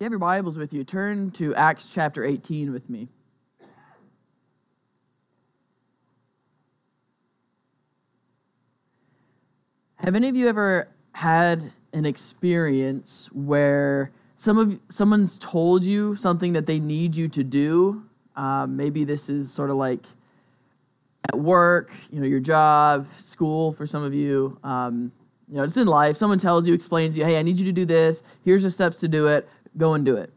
you have your Bibles with you, turn to Acts chapter 18 with me. Have any of you ever had an experience where some of someone's told you something that they need you to do? Um, maybe this is sort of like at work, you know, your job, school for some of you. Um, you know, just in life, someone tells you, explains you, hey, I need you to do this. Here's the steps to do it. Go and do it.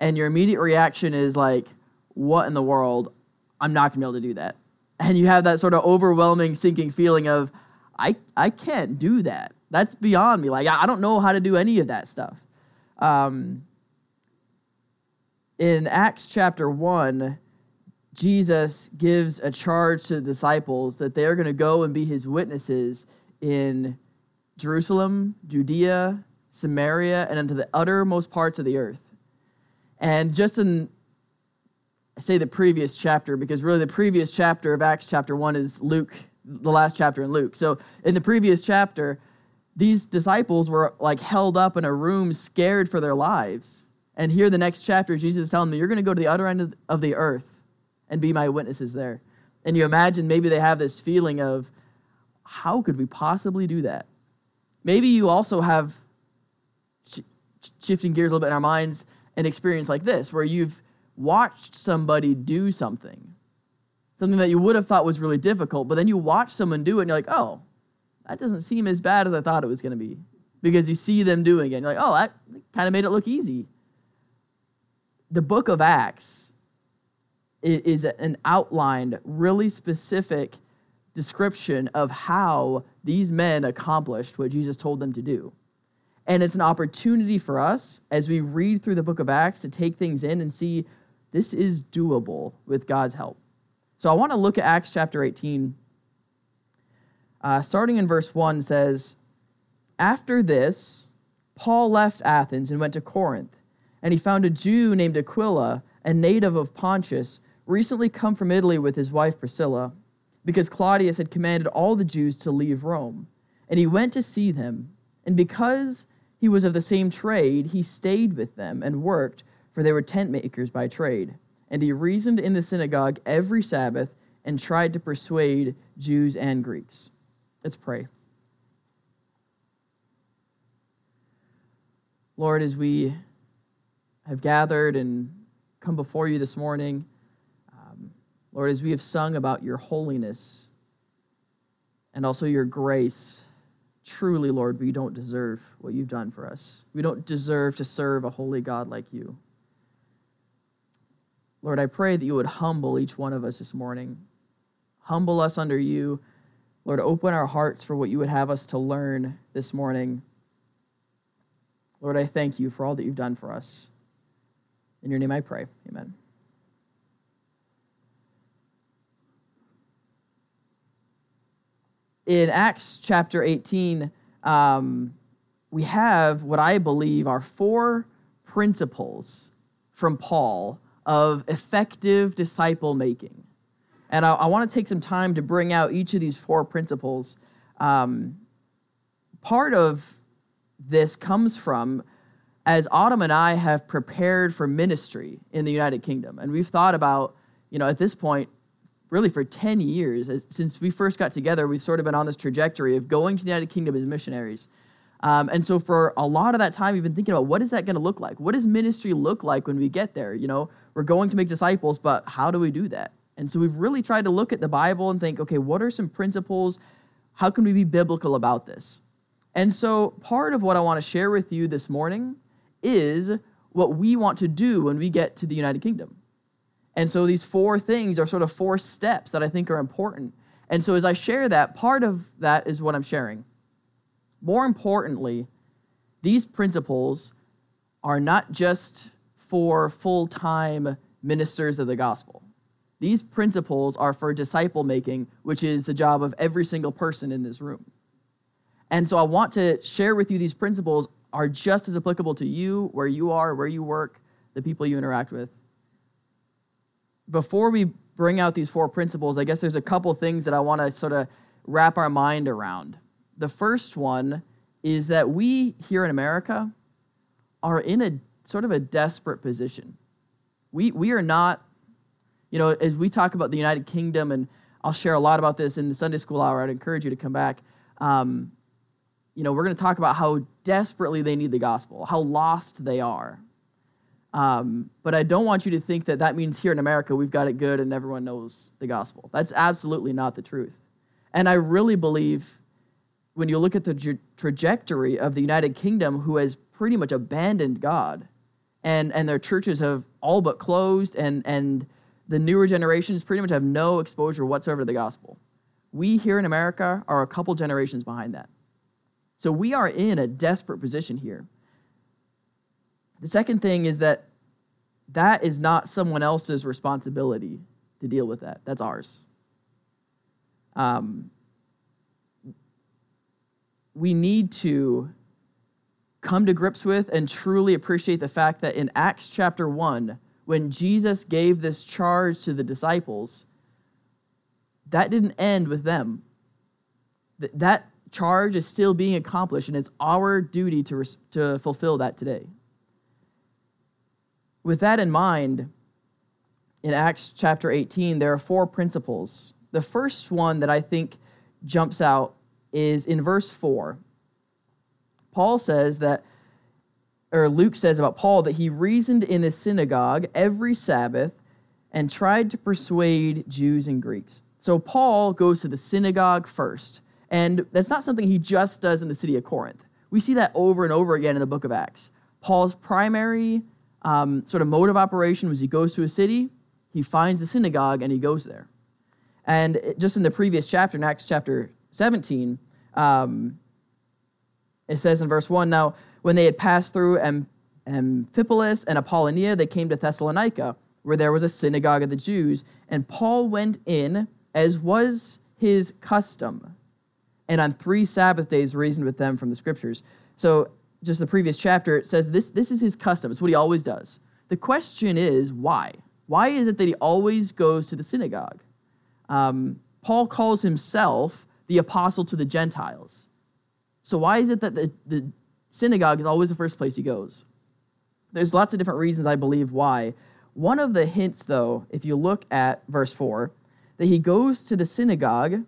And your immediate reaction is like, what in the world? I'm not going to be able to do that. And you have that sort of overwhelming, sinking feeling of, I, I can't do that. That's beyond me. Like, I don't know how to do any of that stuff. Um, in Acts chapter 1, Jesus gives a charge to the disciples that they're going to go and be his witnesses in Jerusalem, Judea, Samaria, and into the uttermost parts of the earth. And just in, I say the previous chapter, because really the previous chapter of Acts chapter 1 is Luke, the last chapter in Luke. So in the previous chapter, these disciples were like held up in a room, scared for their lives. And here, the next chapter, Jesus is telling them, You're going to go to the other end of the earth and be my witnesses there. And you imagine maybe they have this feeling of, How could we possibly do that? Maybe you also have shifting gears a little bit in our minds an experience like this where you've watched somebody do something, something that you would have thought was really difficult, but then you watch someone do it and you're like, oh, that doesn't seem as bad as I thought it was going to be. Because you see them doing it and you're like, oh, that kind of made it look easy. The book of Acts is an outlined, really specific description of how these men accomplished what Jesus told them to do. And it's an opportunity for us as we read through the book of Acts to take things in and see this is doable with God's help. So I want to look at Acts chapter 18. Uh, starting in verse 1 says, After this, Paul left Athens and went to Corinth, and he found a Jew named Aquila, a native of Pontus, recently come from Italy with his wife Priscilla, because Claudius had commanded all the Jews to leave Rome. And he went to see them, and because he was of the same trade, he stayed with them and worked, for they were tent makers by trade. And he reasoned in the synagogue every Sabbath and tried to persuade Jews and Greeks. Let's pray. Lord, as we have gathered and come before you this morning, um, Lord, as we have sung about your holiness and also your grace, Truly, Lord, we don't deserve what you've done for us. We don't deserve to serve a holy God like you. Lord, I pray that you would humble each one of us this morning. Humble us under you. Lord, open our hearts for what you would have us to learn this morning. Lord, I thank you for all that you've done for us. In your name I pray. Amen. In Acts chapter 18, um, we have what I believe are four principles from Paul of effective disciple making. And I, I want to take some time to bring out each of these four principles. Um, part of this comes from as Autumn and I have prepared for ministry in the United Kingdom, and we've thought about, you know, at this point, really for 10 years, since we first got together, we've sort of been on this trajectory of going to the United Kingdom as missionaries. Um, and so for a lot of that time, we've been thinking about what is that going to look like? What does ministry look like when we get there? You know, we're going to make disciples, but how do we do that? And so we've really tried to look at the Bible and think, okay, what are some principles? How can we be biblical about this? And so part of what I want to share with you this morning is what we want to do when we get to the United Kingdom. And so these four things are sort of four steps that I think are important. And so as I share that, part of that is what I'm sharing. More importantly, these principles are not just for full time ministers of the gospel. These principles are for disciple making, which is the job of every single person in this room. And so I want to share with you these principles are just as applicable to you, where you are, where you work, the people you interact with before we bring out these four principles, I guess there's a couple things that I want to sort of wrap our mind around. The first one is that we here in America are in a sort of a desperate position. We, we are not, you know, as we talk about the United Kingdom, and I'll share a lot about this in the Sunday school hour, I'd encourage you to come back. Um, you know, we're going to talk about how desperately they need the gospel, how lost they are. Um, but I don't want you to think that that means here in America we've got it good and everyone knows the gospel. That's absolutely not the truth. And I really believe when you look at the tra- trajectory of the United Kingdom, who has pretty much abandoned God, and, and their churches have all but closed, and, and the newer generations pretty much have no exposure whatsoever to the gospel. We here in America are a couple generations behind that. So we are in a desperate position here. The second thing is that that is not someone else's responsibility to deal with that. That's ours. Um, we need to come to grips with and truly appreciate the fact that in Acts chapter 1, when Jesus gave this charge to the disciples, that didn't end with them. That charge is still being accomplished, and it's our duty to, to fulfill that today. With that in mind, in Acts chapter 18, there are four principles. The first one that I think jumps out is in verse 4. Paul says that, or Luke says about Paul that he reasoned in the synagogue every Sabbath and tried to persuade Jews and Greeks. So Paul goes to the synagogue first, and that's not something he just does in the city of Corinth. We see that over and over again in the book of Acts. Paul's primary um, sort of mode of operation was he goes to a city, he finds a synagogue, and he goes there. And just in the previous chapter, in Acts chapter 17, um, it says in verse 1 Now, when they had passed through Amphipolis and Apollonia, they came to Thessalonica, where there was a synagogue of the Jews. And Paul went in, as was his custom, and on three Sabbath days reasoned with them from the scriptures. So just the previous chapter, it says this, this is his custom. It's what he always does. The question is why? Why is it that he always goes to the synagogue? Um, Paul calls himself the apostle to the Gentiles. So why is it that the, the synagogue is always the first place he goes? There's lots of different reasons I believe why. One of the hints, though, if you look at verse 4, that he goes to the synagogue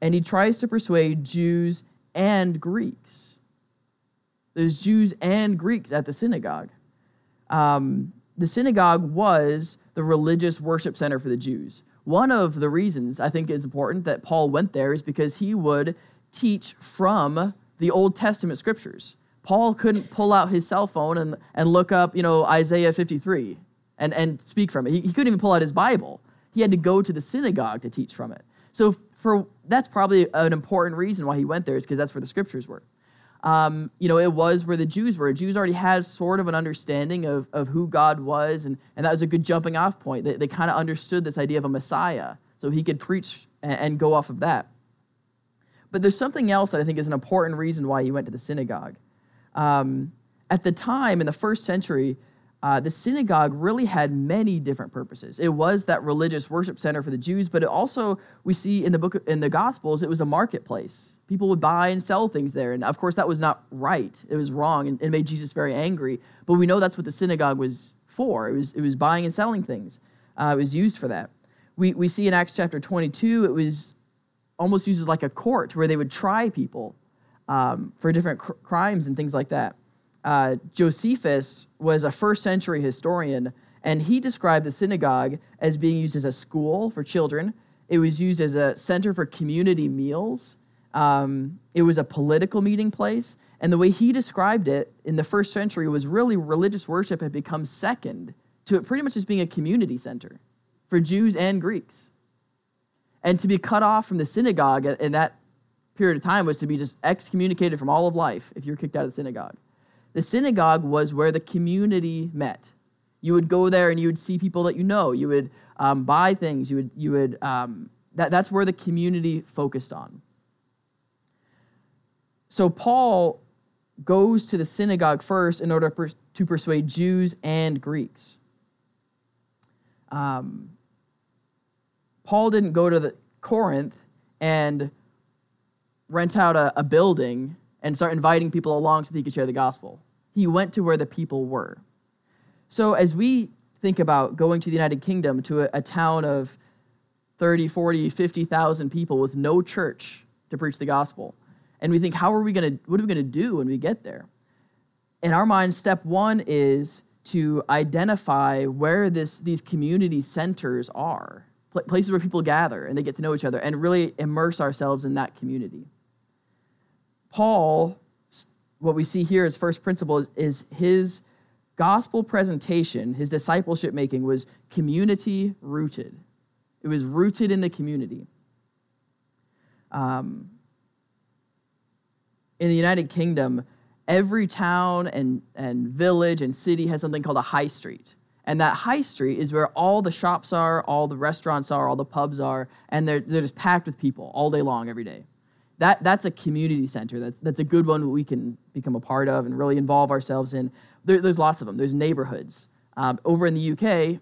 and he tries to persuade Jews and Greeks. There's Jews and Greeks at the synagogue. Um, the synagogue was the religious worship center for the Jews. One of the reasons I think is important that Paul went there is because he would teach from the Old Testament scriptures. Paul couldn't pull out his cell phone and, and look up, you know, Isaiah 53 and, and speak from it. He, he couldn't even pull out his Bible. He had to go to the synagogue to teach from it. So for that's probably an important reason why he went there is because that's where the scriptures were um, you know, it was where the Jews were. Jews already had sort of an understanding of, of who God was, and, and that was a good jumping off point. They, they kind of understood this idea of a Messiah, so he could preach and, and go off of that. But there's something else that I think is an important reason why he went to the synagogue. Um, at the time, in the first century, uh, the synagogue really had many different purposes. It was that religious worship center for the Jews, but it also we see in the book in the Gospels it was a marketplace. People would buy and sell things there, and of course that was not right. It was wrong, and it made Jesus very angry. But we know that's what the synagogue was for. It was it was buying and selling things. Uh, it was used for that. We we see in Acts chapter 22 it was almost used as like a court where they would try people um, for different cr- crimes and things like that uh, Josephus was a first century historian, and he described the synagogue as being used as a school for children. It was used as a center for community meals. Um, it was a political meeting place. And the way he described it in the first century was really religious worship had become second to it pretty much just being a community center for Jews and Greeks. And to be cut off from the synagogue in that period of time was to be just excommunicated from all of life if you're kicked out of the synagogue. The synagogue was where the community met. You would go there and you would see people that you know. You would um, buy things. You would, you would um, that, that's where the community focused on. So Paul goes to the synagogue first in order to persuade Jews and Greeks. Um, Paul didn't go to the Corinth and rent out a, a building and start inviting people along so that he could share the gospel. He went to where the people were. So as we think about going to the United Kingdom to a, a town of 30, 40, 50,000 people with no church to preach the gospel, and we think, how are we going to, what are we going to do when we get there? In our mind, step one is to identify where this, these community centers are, places where people gather and they get to know each other, and really immerse ourselves in that community. Paul, what we see here as first principle is, is his gospel presentation, his discipleship making was community rooted. It was rooted in the community. Um, in the United Kingdom, every town and, and village and city has something called a high street. And that high street is where all the shops are, all the restaurants are, all the pubs are, and they're, they're just packed with people all day long, every day. That, that's a community center. That's, that's a good one we can become a part of and really involve ourselves in. There, there's lots of them. There's neighborhoods. Um, over in the UK,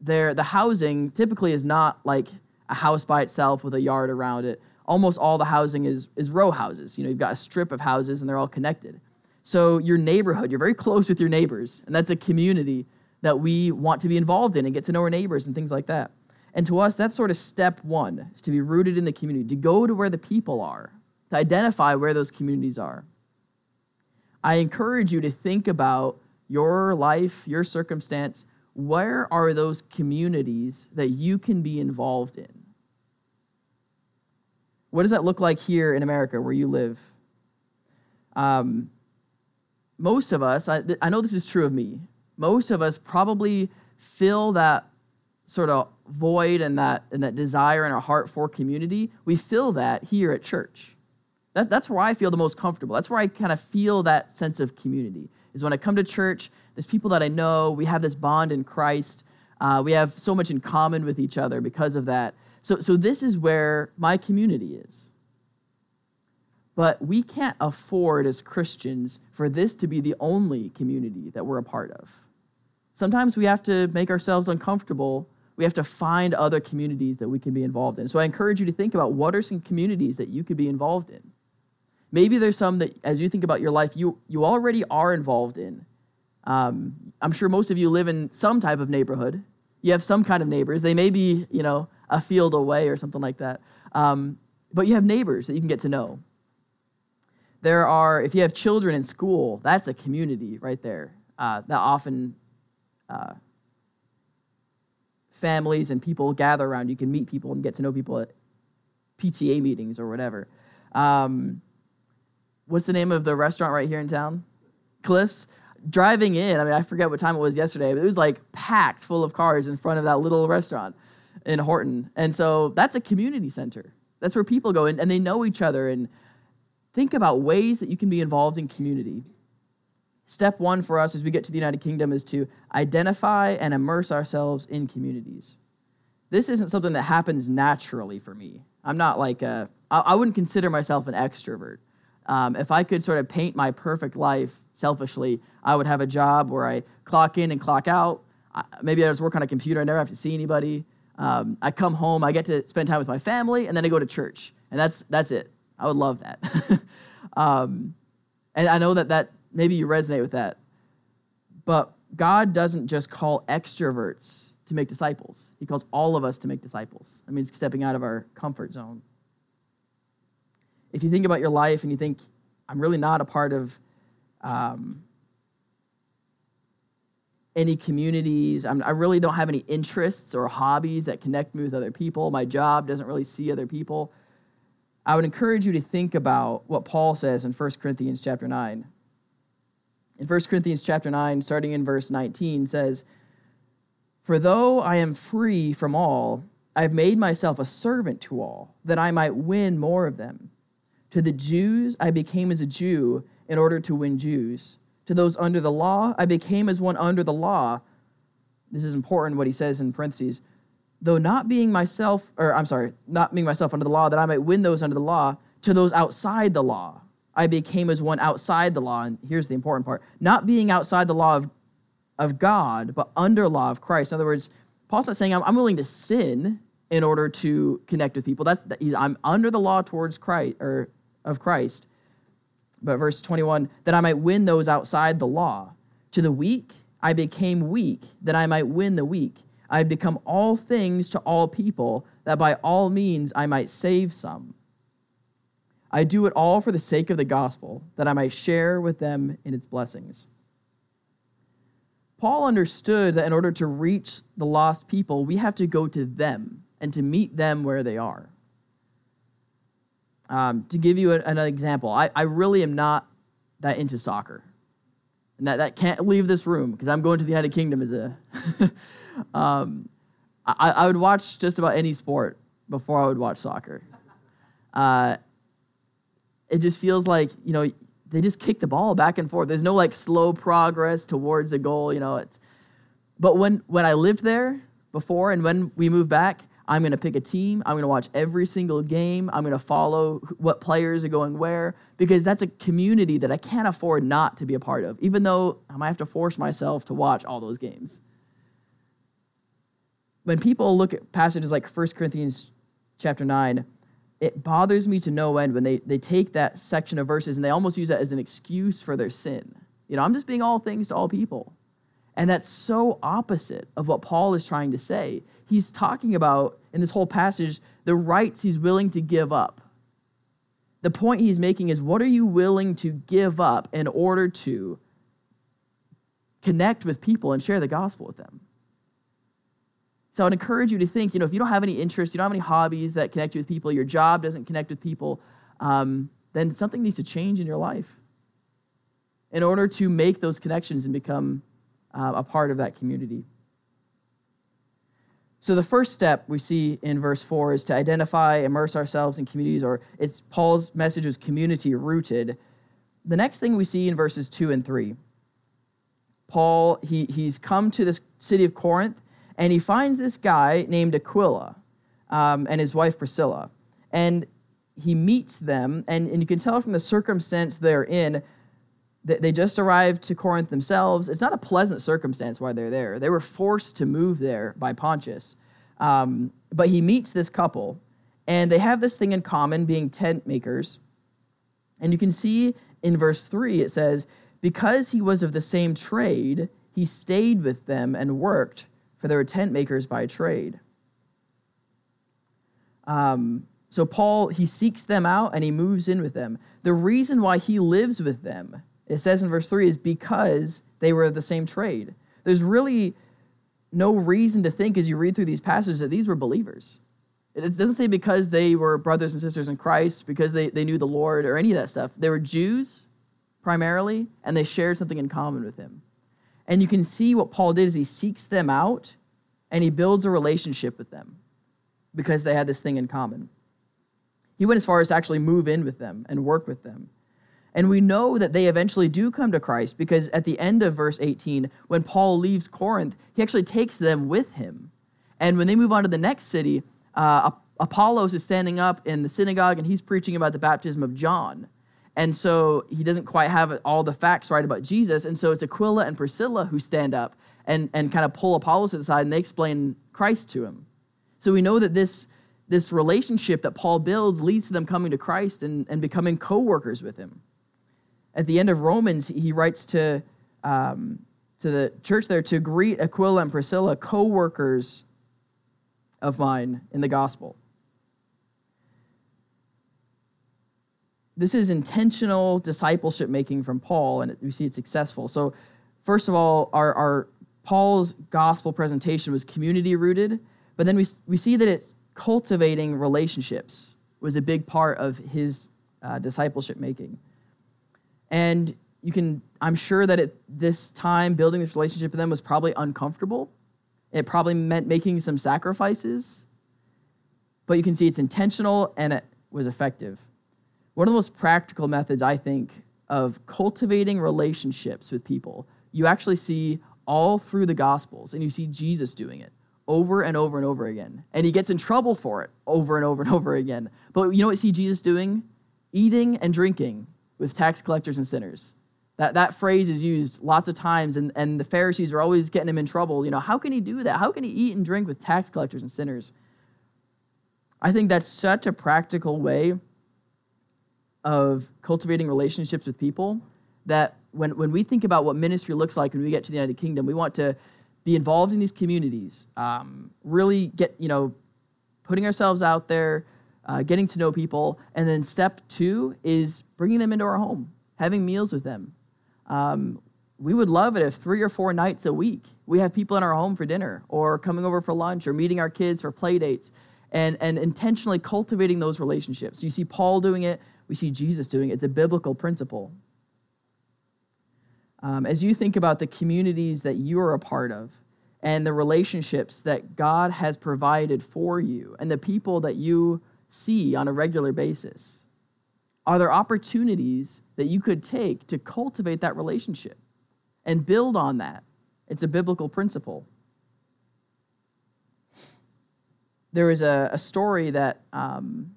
there, the housing typically is not like a house by itself with a yard around it almost all the housing is, is row houses. You know, you've got a strip of houses and they're all connected. So your neighborhood, you're very close with your neighbors, and that's a community that we want to be involved in and get to know our neighbors and things like that. And to us, that's sort of step one, to be rooted in the community, to go to where the people are, to identify where those communities are. I encourage you to think about your life, your circumstance. Where are those communities that you can be involved in? What does that look like here in America where you live? Um, most of us, I, I know this is true of me, most of us probably feel that sort of void and that, and that desire in our heart for community. We feel that here at church. That, that's where I feel the most comfortable. That's where I kind of feel that sense of community, is when I come to church, there's people that I know, we have this bond in Christ. Uh, we have so much in common with each other because of that. So, so this is where my community is. But we can't afford as Christians for this to be the only community that we're a part of. Sometimes we have to make ourselves uncomfortable. We have to find other communities that we can be involved in. So I encourage you to think about what are some communities that you could be involved in. Maybe there's some that, as you think about your life, you, you already are involved in. Um, I'm sure most of you live in some type of neighborhood. You have some kind of neighbors. They may be, you know, a field away or something like that. Um, but you have neighbors that you can get to know. There are, if you have children in school, that's a community right there. Uh, that often uh, families and people gather around. You can meet people and get to know people at PTA meetings or whatever. Um, what's the name of the restaurant right here in town? Cliffs. Driving in, I mean, I forget what time it was yesterday, but it was like packed full of cars in front of that little restaurant in Horton. And so that's a community center. That's where people go and, and they know each other and think about ways that you can be involved in community. Step one for us as we get to the United Kingdom is to identify and immerse ourselves in communities. This isn't something that happens naturally for me. I'm not like a, I wouldn't consider myself an extrovert. Um, if I could sort of paint my perfect life selfishly, I would have a job where I clock in and clock out. Maybe I just work on a computer, I never have to see anybody. Um, I come home, I get to spend time with my family, and then I go to church, and that's that's it. I would love that. um, and I know that that maybe you resonate with that, but God doesn't just call extroverts to make disciples. He calls all of us to make disciples. That means stepping out of our comfort zone. If you think about your life and you think, I'm really not a part of um, any communities. I'm, i really don't have any interests or hobbies that connect me with other people. My job doesn't really see other people. I would encourage you to think about what Paul says in 1 Corinthians chapter 9. In 1 Corinthians chapter 9, starting in verse 19, says, For though I am free from all, I have made myself a servant to all, that I might win more of them. To the Jews I became as a Jew in order to win Jews to those under the law, I became as one under the law. This is important what he says in parentheses. Though not being myself, or I'm sorry, not being myself under the law, that I might win those under the law, to those outside the law, I became as one outside the law. And here's the important part not being outside the law of, of God, but under law of Christ. In other words, Paul's not saying I'm, I'm willing to sin in order to connect with people. That's I'm under the law towards Christ or of Christ, but verse 21 that I might win those outside the law. To the weak, I became weak, that I might win the weak. I have become all things to all people, that by all means I might save some. I do it all for the sake of the gospel, that I might share with them in its blessings. Paul understood that in order to reach the lost people, we have to go to them and to meet them where they are. Um, to give you an example, I, I really am not that into soccer. And that, that can't leave this room because I'm going to the United Kingdom as a. um, I, I would watch just about any sport before I would watch soccer. Uh, it just feels like, you know, they just kick the ball back and forth. There's no like slow progress towards a goal, you know. It's, but when, when I lived there before and when we moved back, I'm going to pick a team. I'm going to watch every single game. I'm going to follow what players are going where because that's a community that I can't afford not to be a part of, even though I might have to force myself to watch all those games. When people look at passages like 1 Corinthians chapter 9, it bothers me to no end when they, they take that section of verses and they almost use that as an excuse for their sin. You know, I'm just being all things to all people. And that's so opposite of what Paul is trying to say he's talking about in this whole passage the rights he's willing to give up. The point he's making is what are you willing to give up in order to connect with people and share the gospel with them? So I'd encourage you to think, you know, if you don't have any interests, you don't have any hobbies that connect you with people, your job doesn't connect with people, um, then something needs to change in your life in order to make those connections and become uh, a part of that community. So the first step we see in verse 4 is to identify, immerse ourselves in communities, or it's Paul's message was community rooted. The next thing we see in verses 2 and 3, Paul, he, he's come to this city of Corinth, and he finds this guy named Aquila um, and his wife Priscilla. And he meets them, and, and you can tell from the circumstance they're in, they just arrived to Corinth themselves. It's not a pleasant circumstance why they're there. They were forced to move there by Pontius. Um, but he meets this couple, and they have this thing in common being tent makers. And you can see in verse 3, it says, Because he was of the same trade, he stayed with them and worked, for they were tent makers by trade. Um, so Paul, he seeks them out and he moves in with them. The reason why he lives with them it says in verse 3 is because they were of the same trade. There's really no reason to think as you read through these passages that these were believers. It doesn't say because they were brothers and sisters in Christ, because they, they knew the Lord or any of that stuff. They were Jews primarily, and they shared something in common with him. And you can see what Paul did is he seeks them out and he builds a relationship with them because they had this thing in common. He went as far as to actually move in with them and work with them. And we know that they eventually do come to Christ because at the end of verse 18, when Paul leaves Corinth, he actually takes them with him. And when they move on to the next city, uh, Apollos is standing up in the synagogue and he's preaching about the baptism of John. And so he doesn't quite have all the facts right about Jesus. And so it's Aquila and Priscilla who stand up and, and kind of pull Apollos to the side and they explain Christ to him. So we know that this, this relationship that Paul builds leads to them coming to Christ and, and becoming co workers with him at the end of Romans, he writes to, um, to the church there to greet Aquila and Priscilla, co workers of mine in the gospel. This is intentional discipleship making from Paul, and we see it's successful. So, first of all, our, our Paul's gospel presentation was community rooted, but then we, we see that it's cultivating relationships was a big part of his uh, discipleship making. And you can, I'm sure that at this time, building this relationship with them was probably uncomfortable. It probably meant making some sacrifices. But you can see it's intentional and it was effective. One of the most practical methods, I think, of cultivating relationships with people, you actually see all through the Gospels, and you see Jesus doing it over and over and over again. And he gets in trouble for it over and over and over again. But you know what you see Jesus doing? Eating and drinking with tax collectors and sinners. That, that phrase is used lots of times, and, and the Pharisees are always getting him in trouble. You know, how can he do that? How can he eat and drink with tax collectors and sinners? I think that's such a practical way of cultivating relationships with people that when, when we think about what ministry looks like when we get to the United Kingdom, we want to be involved in these communities, um, really get, you know, putting ourselves out there, uh, getting to know people. And then step two is bringing them into our home, having meals with them. Um, we would love it if three or four nights a week we have people in our home for dinner or coming over for lunch or meeting our kids for play dates and, and intentionally cultivating those relationships. You see Paul doing it, we see Jesus doing it. It's a biblical principle. Um, as you think about the communities that you are a part of and the relationships that God has provided for you and the people that you see on a regular basis, are there opportunities that you could take to cultivate that relationship and build on that? It's a biblical principle. There was a, a story that um,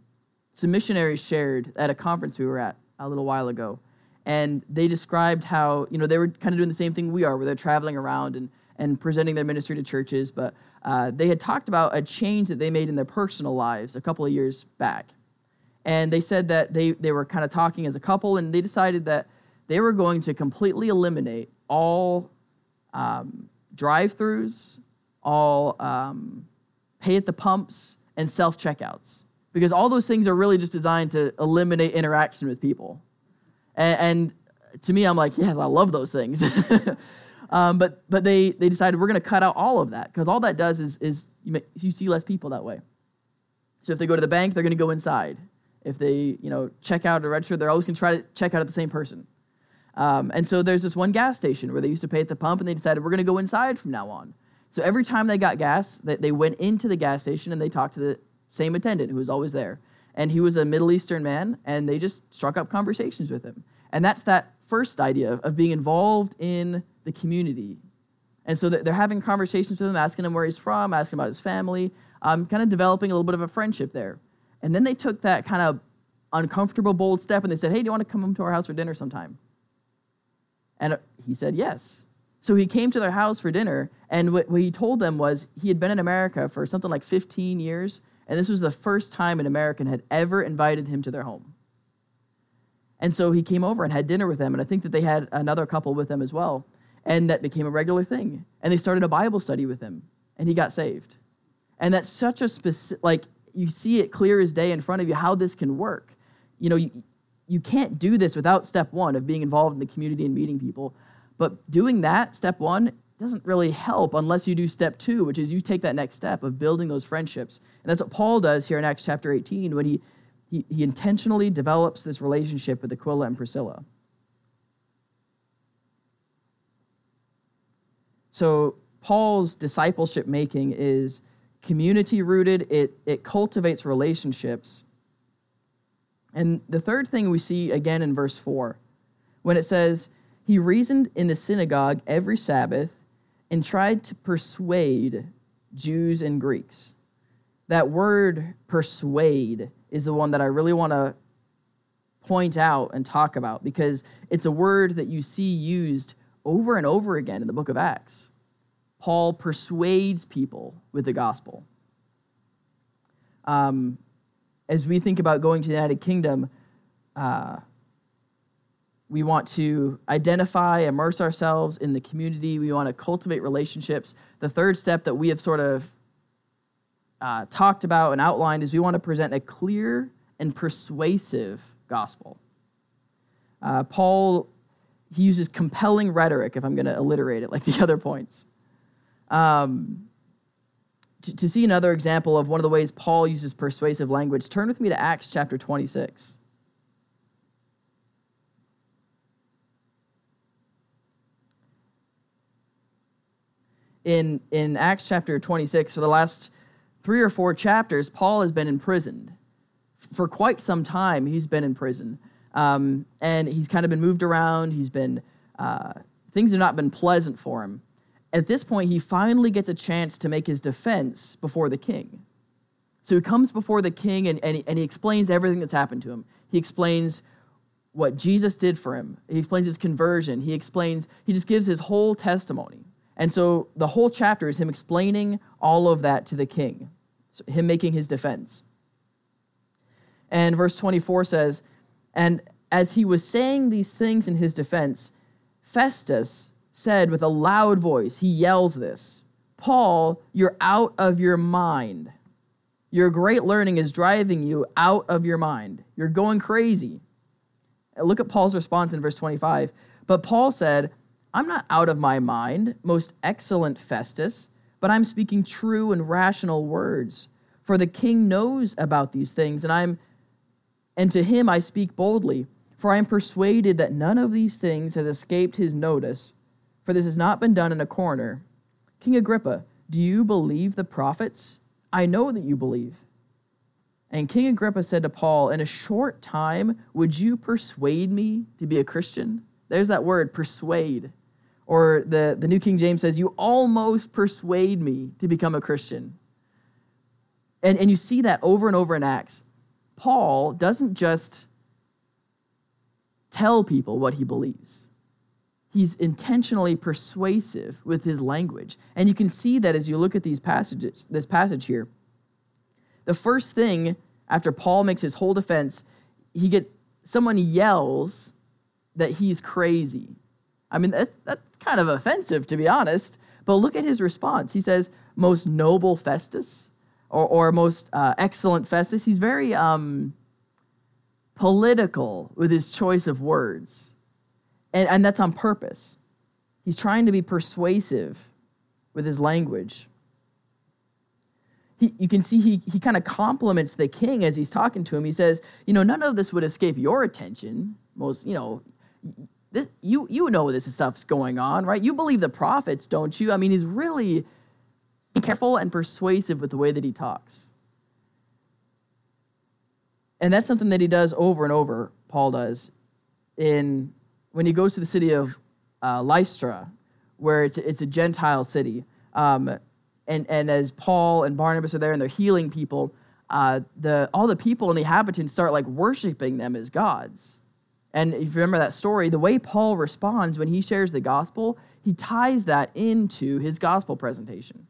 some missionaries shared at a conference we were at a little while ago. And they described how, you know, they were kind of doing the same thing we are, where they're traveling around and, and presenting their ministry to churches. But uh, they had talked about a change that they made in their personal lives a couple of years back. And they said that they, they were kind of talking as a couple, and they decided that they were going to completely eliminate all um, drive throughs, all um, pay at the pumps, and self checkouts because all those things are really just designed to eliminate interaction with people. And, and to me, I'm like, yes, I love those things. um, but but they, they decided we're going to cut out all of that because all that does is, is you, you see less people that way. So if they go to the bank, they're going to go inside. If they you know check out or register, they're always going to try to check out at the same person. Um, and so there's this one gas station where they used to pay at the pump, and they decided we're going to go inside from now on. So every time they got gas, they, they went into the gas station and they talked to the same attendant who was always there. And he was a Middle Eastern man, and they just struck up conversations with him. And that's that first idea of, of being involved in the community. And so they're having conversations with him, asking him where he's from, asking about his family, um, kind of developing a little bit of a friendship there. And then they took that kind of uncomfortable, bold step and they said, Hey, do you want to come home to our house for dinner sometime? And he said, Yes. So he came to their house for dinner, and what, what he told them was he had been in America for something like 15 years, and this was the first time an American had ever invited him to their home. And so he came over and had dinner with them, and I think that they had another couple with them as well. And that became a regular thing. And they started a Bible study with him, and he got saved. And that's such a specific, like, you see it clear as day in front of you how this can work. You know, you, you can't do this without step one of being involved in the community and meeting people. But doing that, step one, doesn't really help unless you do step two, which is you take that next step of building those friendships. And that's what Paul does here in Acts chapter 18 when he, he, he intentionally develops this relationship with Aquila and Priscilla. So, Paul's discipleship making is community rooted, it, it cultivates relationships. And the third thing we see again in verse 4, when it says, He reasoned in the synagogue every Sabbath and tried to persuade Jews and Greeks. That word persuade is the one that I really want to point out and talk about because it's a word that you see used over and over again in the book of Acts. Paul persuades people with the gospel. Um, as we think about going to the United Kingdom, uh, we want to identify, immerse ourselves in the community. We want to cultivate relationships. The third step that we have sort of uh, talked about and outlined is we want to present a clear and persuasive gospel. Uh, Paul, he uses compelling rhetoric, if I'm going to alliterate it like the other points. Um, to, to see another example of one of the ways Paul uses persuasive language, turn with me to Acts chapter 26. in, in Acts chapter 26, for the last three or four chapters, Paul has been imprisoned. For quite some time, he's been in prison. Um, and he's kind of been moved around. He's been, uh, things have not been pleasant for him. At this point, he finally gets a chance to make his defense before the king. So he comes before the king and, and, he, and he explains everything that's happened to him. He explains what Jesus did for him, he explains his conversion, he explains, he just gives his whole testimony. And so the whole chapter is him explaining all of that to the king, so him making his defense. And verse 24 says, And as he was saying these things in his defense, Festus said with a loud voice, he yells this Paul, you're out of your mind. Your great learning is driving you out of your mind. You're going crazy. Look at Paul's response in verse 25. But Paul said, I'm not out of my mind, most excellent Festus, but I'm speaking true and rational words. For the king knows about these things, and I'm and to him I speak boldly, for I am persuaded that none of these things has escaped his notice, for this has not been done in a corner. King Agrippa, do you believe the prophets? I know that you believe. And King Agrippa said to Paul, In a short time, would you persuade me to be a Christian? There's that word, persuade. Or the, the New King James says, You almost persuade me to become a Christian. And, and you see that over and over in Acts. Paul doesn't just tell people what he believes, he's intentionally persuasive with his language. And you can see that as you look at these passages, this passage here. The first thing after Paul makes his whole defense, he get someone yells that he's crazy. I mean, that's, that's kind of offensive, to be honest. But look at his response. He says, Most noble Festus, or, or most uh, excellent Festus. He's very um, political with his choice of words. And, and that's on purpose. He's trying to be persuasive with his language. He, you can see he, he kind of compliments the king as he's talking to him. He says, You know, none of this would escape your attention. Most, you know, this, you, you know this stuff's going on, right? You believe the prophets, don't you? I mean, he's really careful and persuasive with the way that he talks. And that's something that he does over and over, Paul does, in when he goes to the city of uh, Lystra, where it's, it's a Gentile city. Um, and, and as Paul and Barnabas are there and they're healing people, uh, the, all the people and the inhabitants start like worshiping them as gods. And if you remember that story, the way Paul responds when he shares the gospel, he ties that into his gospel presentation.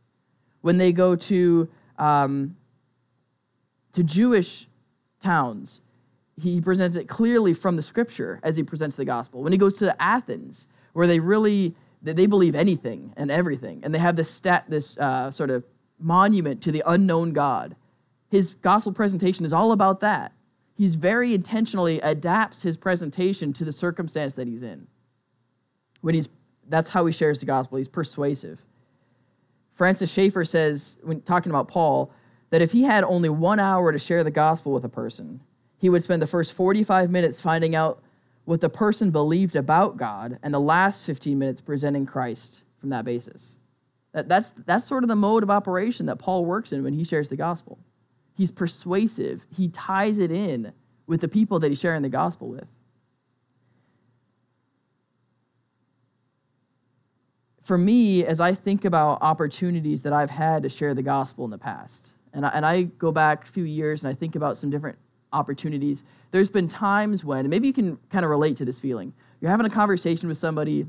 When they go to, um, to Jewish towns, he presents it clearly from the scripture as he presents the gospel. When he goes to Athens, where they really they believe anything and everything, and they have this stat, this uh, sort of monument to the unknown God. His gospel presentation is all about that he's very intentionally adapts his presentation to the circumstance that he's in. When he's that's how he shares the gospel. He's persuasive. Francis Schaeffer says, when talking about Paul, that if he had only one hour to share the gospel with a person, he would spend the first 45 minutes finding out what the person believed about God and the last 15 minutes presenting Christ from that basis. That, that's, that's sort of the mode of operation that Paul works in when he shares the gospel. He's persuasive. He ties it in with the people that he's sharing the gospel with. For me, as I think about opportunities that I've had to share the gospel in the past, and I, and I go back a few years and I think about some different opportunities, there's been times when, maybe you can kind of relate to this feeling. You're having a conversation with somebody,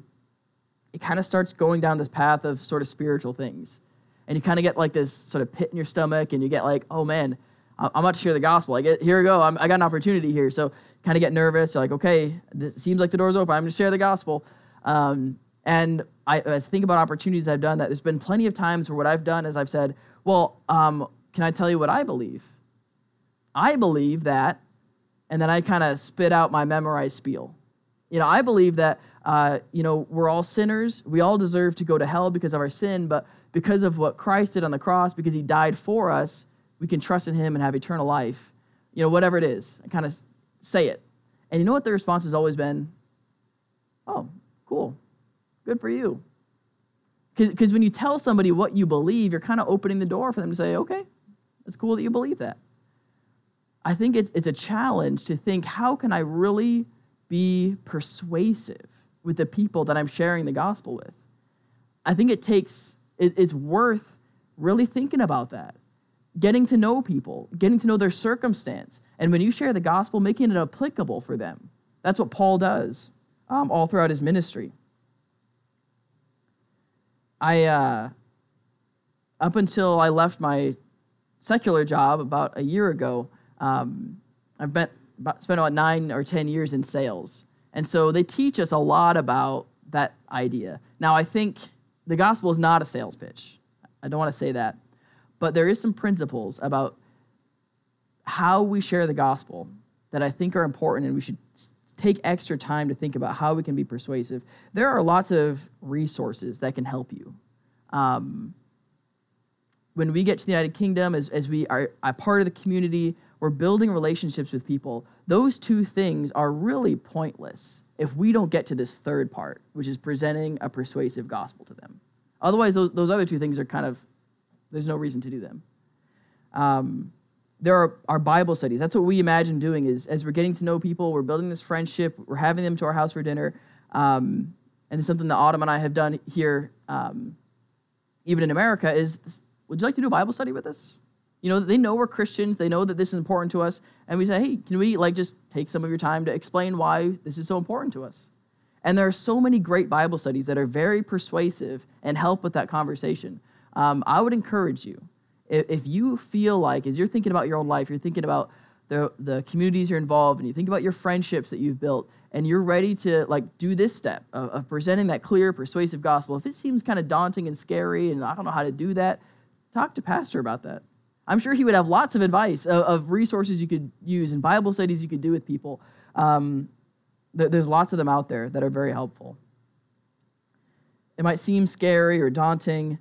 it kind of starts going down this path of sort of spiritual things and you kind of get like this sort of pit in your stomach, and you get like, oh man, I'm about to share the gospel. Like, here we go. I'm, i got an opportunity here. So kind of get nervous. You're like, okay, this seems like the door's open. I'm going to share the gospel. Um, and I, as I think about opportunities I've done that, there's been plenty of times where what I've done is I've said, well, um, can I tell you what I believe? I believe that, and then I kind of spit out my memorized spiel. You know, I believe that, uh, you know, we're all sinners. We all deserve to go to hell because of our sin, but because of what Christ did on the cross, because he died for us, we can trust in him and have eternal life. You know, whatever it is, I kind of say it. And you know what the response has always been? Oh, cool. Good for you. Because when you tell somebody what you believe, you're kind of opening the door for them to say, okay, it's cool that you believe that. I think it's, it's a challenge to think, how can I really be persuasive with the people that I'm sharing the gospel with? I think it takes it's worth really thinking about that. Getting to know people, getting to know their circumstance. And when you share the gospel, making it applicable for them. That's what Paul does um, all throughout his ministry. I, uh, up until I left my secular job about a year ago, um, I've met spent about nine or 10 years in sales. And so they teach us a lot about that idea. Now, I think the gospel is not a sales pitch. I don't want to say that. But there is some principles about how we share the gospel that I think are important and we should take extra time to think about how we can be persuasive. There are lots of resources that can help you. Um, when we get to the United Kingdom, as, as we are a part of the community, we're building relationships with people. Those two things are really pointless if we don't get to this third part, which is presenting a persuasive gospel to them. Otherwise, those, those other two things are kind of, there's no reason to do them. Um, there are our Bible studies. That's what we imagine doing is as we're getting to know people, we're building this friendship, we're having them to our house for dinner. Um, and something that Autumn and I have done here, um, even in America, is would you like to do a Bible study with us? You know, they know we're Christians, they know that this is important to us, and we say, hey, can we like just take some of your time to explain why this is so important to us? And there are so many great Bible studies that are very persuasive and help with that conversation. Um, I would encourage you, if, you feel like, as you're thinking about your own life, you're thinking about the, the communities you're involved and you think about your friendships that you've built, and you're ready to like do this step of, of presenting that clear, persuasive gospel, if it seems kind of daunting and scary and I don't know how to do that, talk to pastor about that. I'm sure he would have lots of advice of, of resources you could use and Bible studies you could do with people. Um, th- there's lots of them out there that are very helpful. It might seem scary or daunting.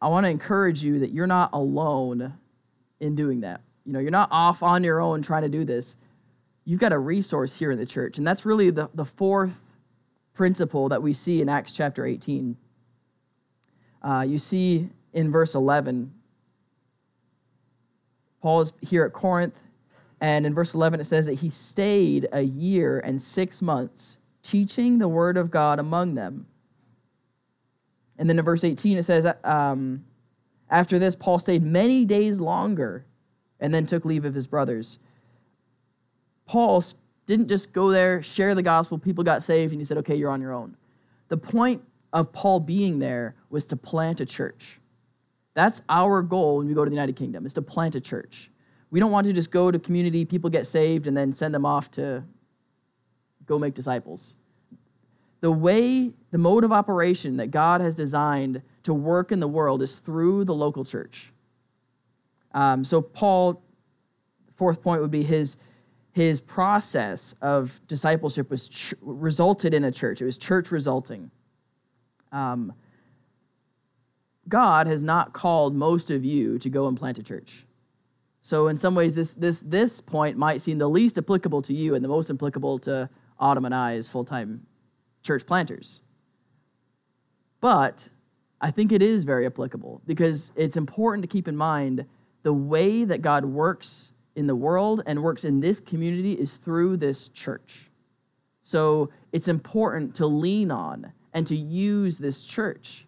I want to encourage you that you're not alone in doing that. You know, you're not off on your own trying to do this. You've got a resource here in the church. And that's really the, the fourth principle that we see in Acts chapter 18. Uh, you see in verse 11, Paul is here at Corinth, and in verse 11 it says that he stayed a year and six months teaching the word of God among them. And then in verse 18 it says, um, after this, Paul stayed many days longer and then took leave of his brothers. Paul didn't just go there, share the gospel, people got saved, and he said, okay, you're on your own. The point of Paul being there was to plant a church. That's our goal when we go to the United Kingdom, is to plant a church. We don't want to just go to community, people get saved, and then send them off to go make disciples. The way, the mode of operation that God has designed to work in the world is through the local church. Um, so, Paul, fourth point would be his, his process of discipleship was ch- resulted in a church. It was church resulting. Um, God has not called most of you to go and plant a church. So in some ways, this, this, this point might seem the least applicable to you and the most applicable to Autumn and I as full-time church planters. But I think it is very applicable because it's important to keep in mind the way that God works in the world and works in this community is through this church. So it's important to lean on and to use this church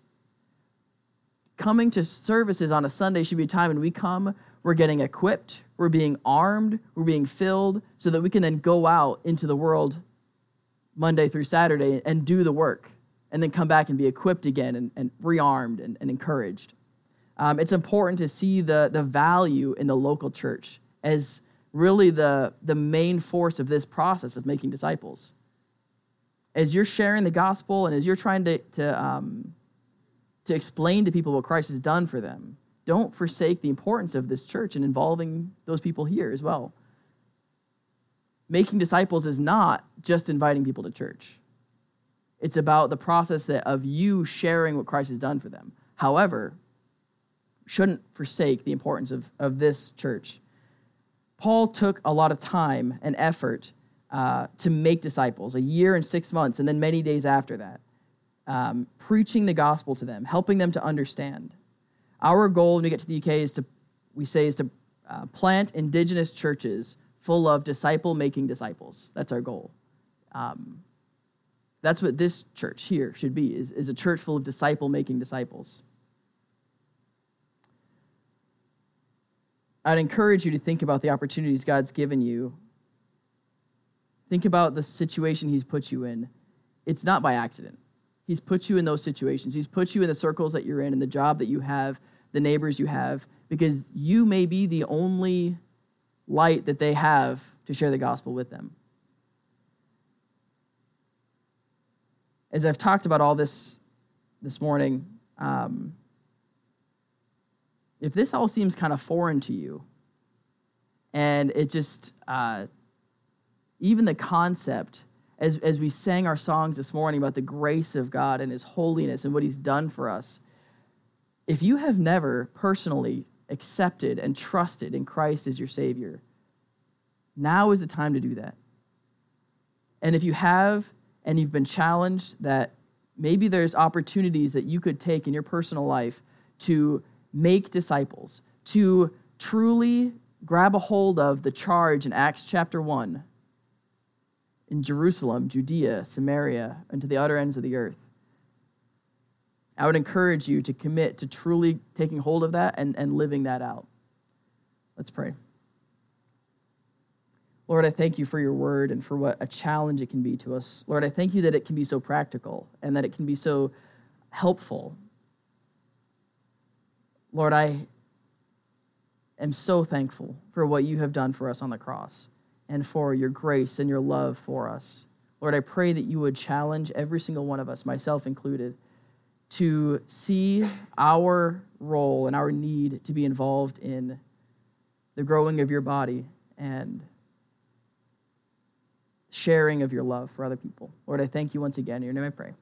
coming to services on a Sunday should be a time when we come, we're getting equipped, we're being armed, we're being filled, so that we can then go out into the world Monday through Saturday and do the work, and then come back and be equipped again and, and rearmed and, and encouraged. Um, it's important to see the, the value in the local church as really the, the main force of this process of making disciples. As you're sharing the gospel and as you're trying to, to um, to explain to people what Christ has done for them. Don't forsake the importance of this church and involving those people here as well. Making disciples is not just inviting people to church. It's about the process that, of you sharing what Christ has done for them. However, shouldn't forsake the importance of, of this church. Paul took a lot of time and effort uh, to make disciples, a year and six months, and then many days after that um, preaching the gospel to them, helping them to understand. Our goal when we get to the UK is to, we say, is to uh, plant indigenous churches full of disciple making disciples. That's our goal. Um, that's what this church here should be, is, is a church full of disciple making disciples. I'd encourage you to think about the opportunities God's given you. Think about the situation He's put you in. It's not by accident. He's put you in those situations. He's put you in the circles that you're in and the job that you have, the neighbors you have, because you may be the only light that they have to share the gospel with them. As I've talked about all this this morning, um, if this all seems kind of foreign to you, and it just, uh, even the concept, as, as we sang our songs this morning about the grace of God and His holiness and what He's done for us, if you have never personally accepted and trusted in Christ as your Savior, now is the time to do that. And if you have and you've been challenged that maybe there's opportunities that you could take in your personal life to make disciples, to truly grab a hold of the charge in Acts chapter 1 in Jerusalem, Judea, Samaria, and to the utter ends of the earth. I would encourage you to commit to truly taking hold of that and, and living that out. Let's pray. Lord, I thank you for your word and for what a challenge it can be to us. Lord, I thank you that it can be so practical and that it can be so helpful. Lord, I am so thankful for what you have done for us on the cross and for your grace and your love for us. Lord, I pray that you would challenge every single one of us, myself included, to see our role and our need to be involved in the growing of your body and sharing of your love for other people. Lord, I thank you once again. In your name I pray.